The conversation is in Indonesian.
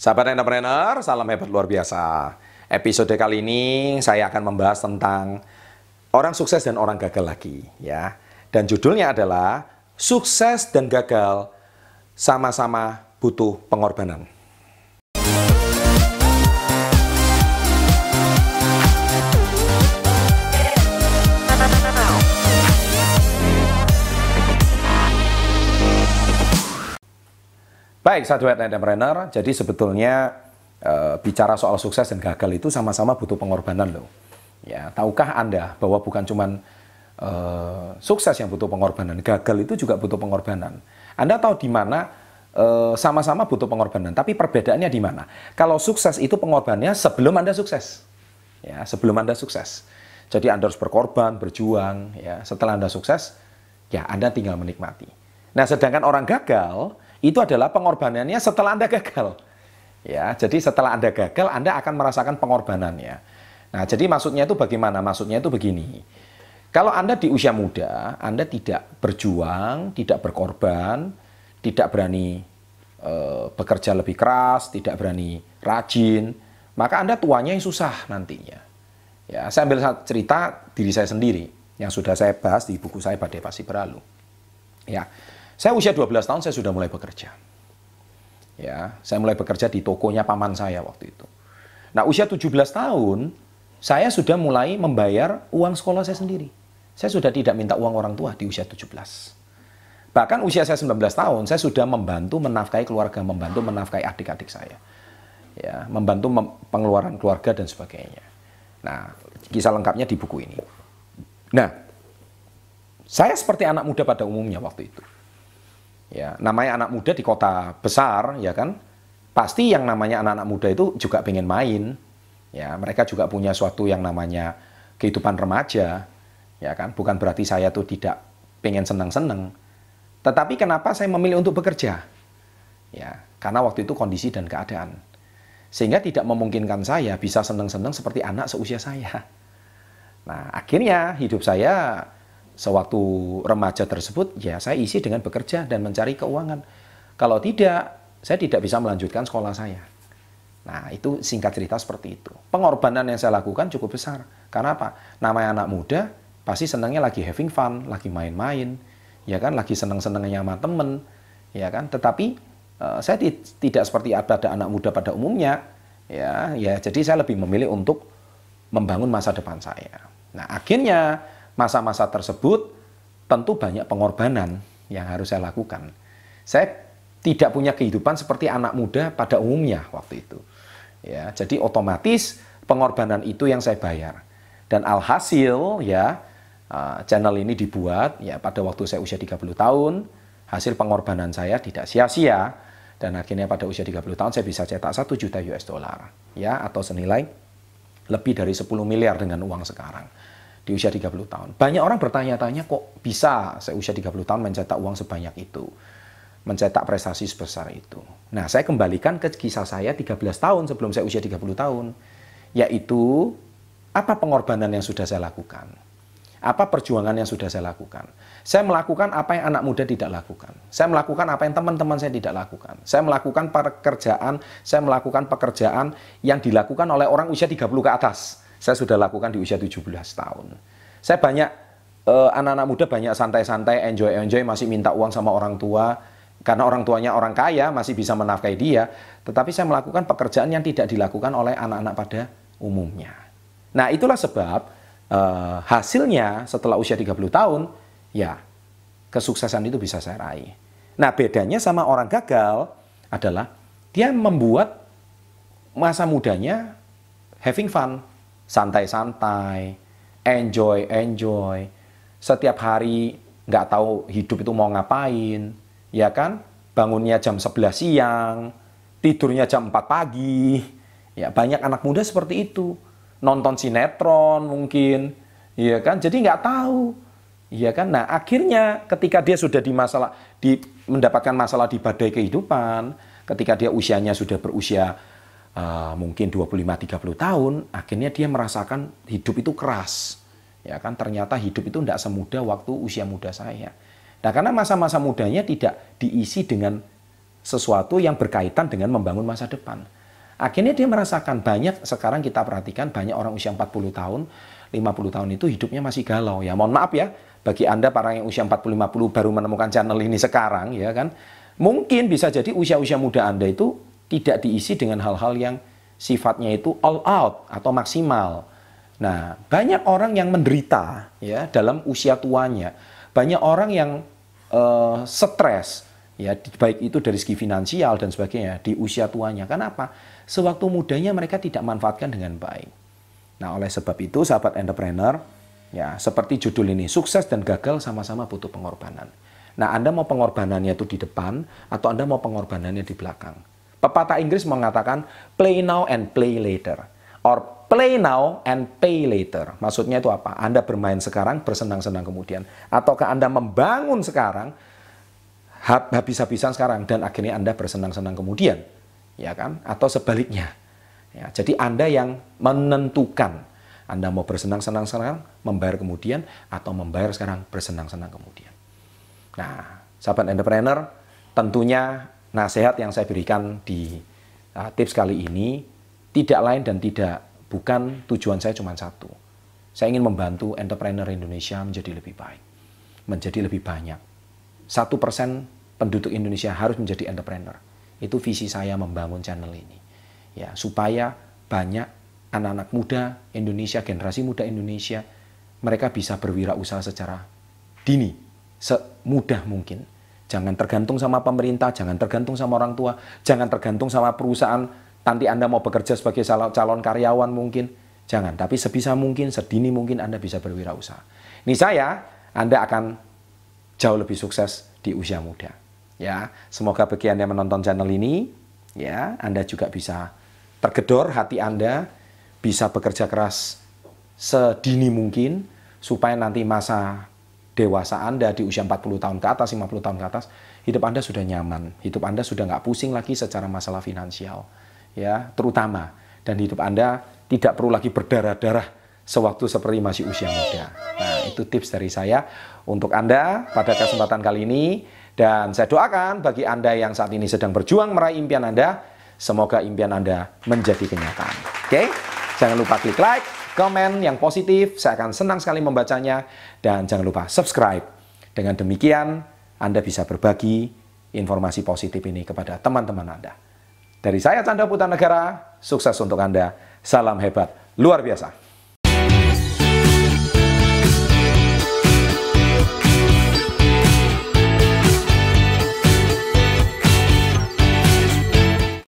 Sahabat entrepreneur, salam hebat luar biasa. Episode kali ini saya akan membahas tentang orang sukses dan orang gagal lagi, ya. Dan judulnya adalah sukses dan gagal sama-sama butuh pengorbanan. Baik, satu entrepreneur. Jadi sebetulnya e, bicara soal sukses dan gagal itu sama-sama butuh pengorbanan loh. Ya, tahukah Anda bahwa bukan cuma e, eh, sukses yang butuh pengorbanan, gagal itu juga butuh pengorbanan. Anda tahu di mana e, sama-sama butuh pengorbanan, tapi perbedaannya di mana? Kalau sukses itu pengorbanannya sebelum Anda sukses. Ya, sebelum Anda sukses. Jadi Anda harus berkorban, berjuang, ya. Setelah Anda sukses, ya Anda tinggal menikmati. Nah, sedangkan orang gagal itu adalah pengorbanannya setelah Anda gagal. Ya, jadi setelah Anda gagal, Anda akan merasakan pengorbanannya. Nah, jadi maksudnya itu bagaimana? Maksudnya itu begini. Kalau Anda di usia muda, Anda tidak berjuang, tidak berkorban, tidak berani e, bekerja lebih keras, tidak berani rajin, maka Anda tuanya yang susah nantinya. Ya, saya ambil cerita diri saya sendiri yang sudah saya bahas di buku saya Badai Pasti Berlalu. Ya, saya usia 12 tahun saya sudah mulai bekerja. Ya, saya mulai bekerja di tokonya paman saya waktu itu. Nah, usia 17 tahun saya sudah mulai membayar uang sekolah saya sendiri. Saya sudah tidak minta uang orang tua di usia 17. Bahkan usia saya 19 tahun, saya sudah membantu menafkahi keluarga, membantu menafkahi adik-adik saya. Ya, membantu mem pengeluaran keluarga dan sebagainya. Nah, kisah lengkapnya di buku ini. Nah, saya seperti anak muda pada umumnya waktu itu ya namanya anak muda di kota besar ya kan? Pasti yang namanya anak-anak muda itu juga pengen main. Ya mereka juga punya suatu yang namanya kehidupan remaja ya kan? Bukan berarti saya tuh tidak pengen senang-senang. Tetapi kenapa saya memilih untuk bekerja? Ya karena waktu itu kondisi dan keadaan. Sehingga tidak memungkinkan saya bisa senang-senang seperti anak seusia saya. Nah akhirnya hidup saya sewaktu remaja tersebut, ya saya isi dengan bekerja dan mencari keuangan. Kalau tidak, saya tidak bisa melanjutkan sekolah saya. Nah, itu singkat cerita seperti itu. Pengorbanan yang saya lakukan cukup besar. Karena apa? Namanya anak muda, pasti senangnya lagi having fun, lagi main-main, ya kan, lagi senang-senangnya sama temen, ya kan. Tetapi uh, saya tidak seperti ada anak muda pada umumnya, ya, ya. Jadi saya lebih memilih untuk membangun masa depan saya. Nah, akhirnya masa-masa tersebut tentu banyak pengorbanan yang harus saya lakukan. Saya tidak punya kehidupan seperti anak muda pada umumnya waktu itu. Ya, jadi otomatis pengorbanan itu yang saya bayar. Dan alhasil ya uh, channel ini dibuat ya pada waktu saya usia 30 tahun, hasil pengorbanan saya tidak sia-sia dan akhirnya pada usia 30 tahun saya bisa cetak 1 juta US dollar ya atau senilai lebih dari 10 miliar dengan uang sekarang di usia 30 tahun. Banyak orang bertanya-tanya kok bisa saya usia 30 tahun mencetak uang sebanyak itu. Mencetak prestasi sebesar itu. Nah, saya kembalikan ke kisah saya 13 tahun sebelum saya usia 30 tahun. Yaitu, apa pengorbanan yang sudah saya lakukan? Apa perjuangan yang sudah saya lakukan? Saya melakukan apa yang anak muda tidak lakukan. Saya melakukan apa yang teman-teman saya tidak lakukan. Saya melakukan pekerjaan, saya melakukan pekerjaan yang dilakukan oleh orang usia 30 ke atas saya sudah lakukan di usia 17 tahun. Saya banyak eh, anak-anak muda banyak santai-santai, enjoy-enjoy masih minta uang sama orang tua karena orang tuanya orang kaya masih bisa menafkahi dia, tetapi saya melakukan pekerjaan yang tidak dilakukan oleh anak-anak pada umumnya. Nah, itulah sebab uh, hasilnya setelah usia 30 tahun ya kesuksesan itu bisa saya raih. Nah, bedanya sama orang gagal adalah dia membuat masa mudanya having fun, santai-santai, enjoy-enjoy. Setiap hari nggak tahu hidup itu mau ngapain, ya kan? Bangunnya jam 11 siang, tidurnya jam 4 pagi. Ya, banyak anak muda seperti itu. Nonton sinetron mungkin, ya kan? Jadi nggak tahu. Iya kan? Nah, akhirnya ketika dia sudah di masalah di mendapatkan masalah di badai kehidupan, ketika dia usianya sudah berusia uh, mungkin 25-30 tahun, akhirnya dia merasakan hidup itu keras. Ya kan, ternyata hidup itu tidak semudah waktu usia muda saya. Nah, karena masa-masa mudanya tidak diisi dengan sesuatu yang berkaitan dengan membangun masa depan. Akhirnya dia merasakan banyak, sekarang kita perhatikan banyak orang usia 40 tahun, 50 tahun itu hidupnya masih galau. Ya mohon maaf ya, bagi Anda para yang usia 40-50 baru menemukan channel ini sekarang, ya kan, mungkin bisa jadi usia-usia muda Anda itu tidak diisi dengan hal-hal yang sifatnya itu all out atau maksimal. Nah, banyak orang yang menderita ya dalam usia tuanya. Banyak orang yang uh, stres ya baik itu dari segi finansial dan sebagainya di usia tuanya. Kenapa? Sewaktu mudanya mereka tidak manfaatkan dengan baik. Nah, oleh sebab itu sahabat entrepreneur, ya seperti judul ini, sukses dan gagal sama-sama butuh pengorbanan. Nah, Anda mau pengorbanannya itu di depan atau Anda mau pengorbanannya di belakang? Pepatah Inggris mengatakan play now and play later or play now and pay later. Maksudnya itu apa? Anda bermain sekarang, bersenang-senang kemudian. Ataukah Anda membangun sekarang, habis-habisan sekarang dan akhirnya Anda bersenang-senang kemudian, ya kan? Atau sebaliknya. Ya, jadi Anda yang menentukan Anda mau bersenang-senang sekarang, membayar kemudian atau membayar sekarang bersenang-senang kemudian. Nah, sahabat entrepreneur, tentunya nasihat yang saya berikan di uh, tips kali ini tidak lain dan tidak bukan tujuan saya cuma satu. Saya ingin membantu entrepreneur Indonesia menjadi lebih baik, menjadi lebih banyak satu persen penduduk Indonesia harus menjadi entrepreneur. Itu visi saya membangun channel ini. Ya, supaya banyak anak-anak muda Indonesia, generasi muda Indonesia, mereka bisa berwirausaha secara dini, semudah mungkin. Jangan tergantung sama pemerintah, jangan tergantung sama orang tua, jangan tergantung sama perusahaan. Nanti Anda mau bekerja sebagai calon karyawan mungkin. Jangan, tapi sebisa mungkin, sedini mungkin Anda bisa berwirausaha. Ini saya, Anda akan jauh lebih sukses di usia muda. Ya, semoga bagi Anda yang menonton channel ini, ya, Anda juga bisa tergedor hati Anda, bisa bekerja keras sedini mungkin supaya nanti masa dewasa Anda di usia 40 tahun ke atas, 50 tahun ke atas, hidup Anda sudah nyaman, hidup Anda sudah nggak pusing lagi secara masalah finansial, ya, terutama dan hidup Anda tidak perlu lagi berdarah-darah sewaktu seperti masih usia muda. Nah, itu tips dari saya untuk Anda pada kesempatan kali ini. Dan saya doakan bagi Anda yang saat ini sedang berjuang meraih impian Anda, semoga impian Anda menjadi kenyataan. Oke? Jangan lupa klik like, komen yang positif, saya akan senang sekali membacanya. Dan jangan lupa subscribe. Dengan demikian, Anda bisa berbagi informasi positif ini kepada teman-teman Anda. Dari saya Chandra Putra Negara, sukses untuk Anda. Salam hebat, luar biasa.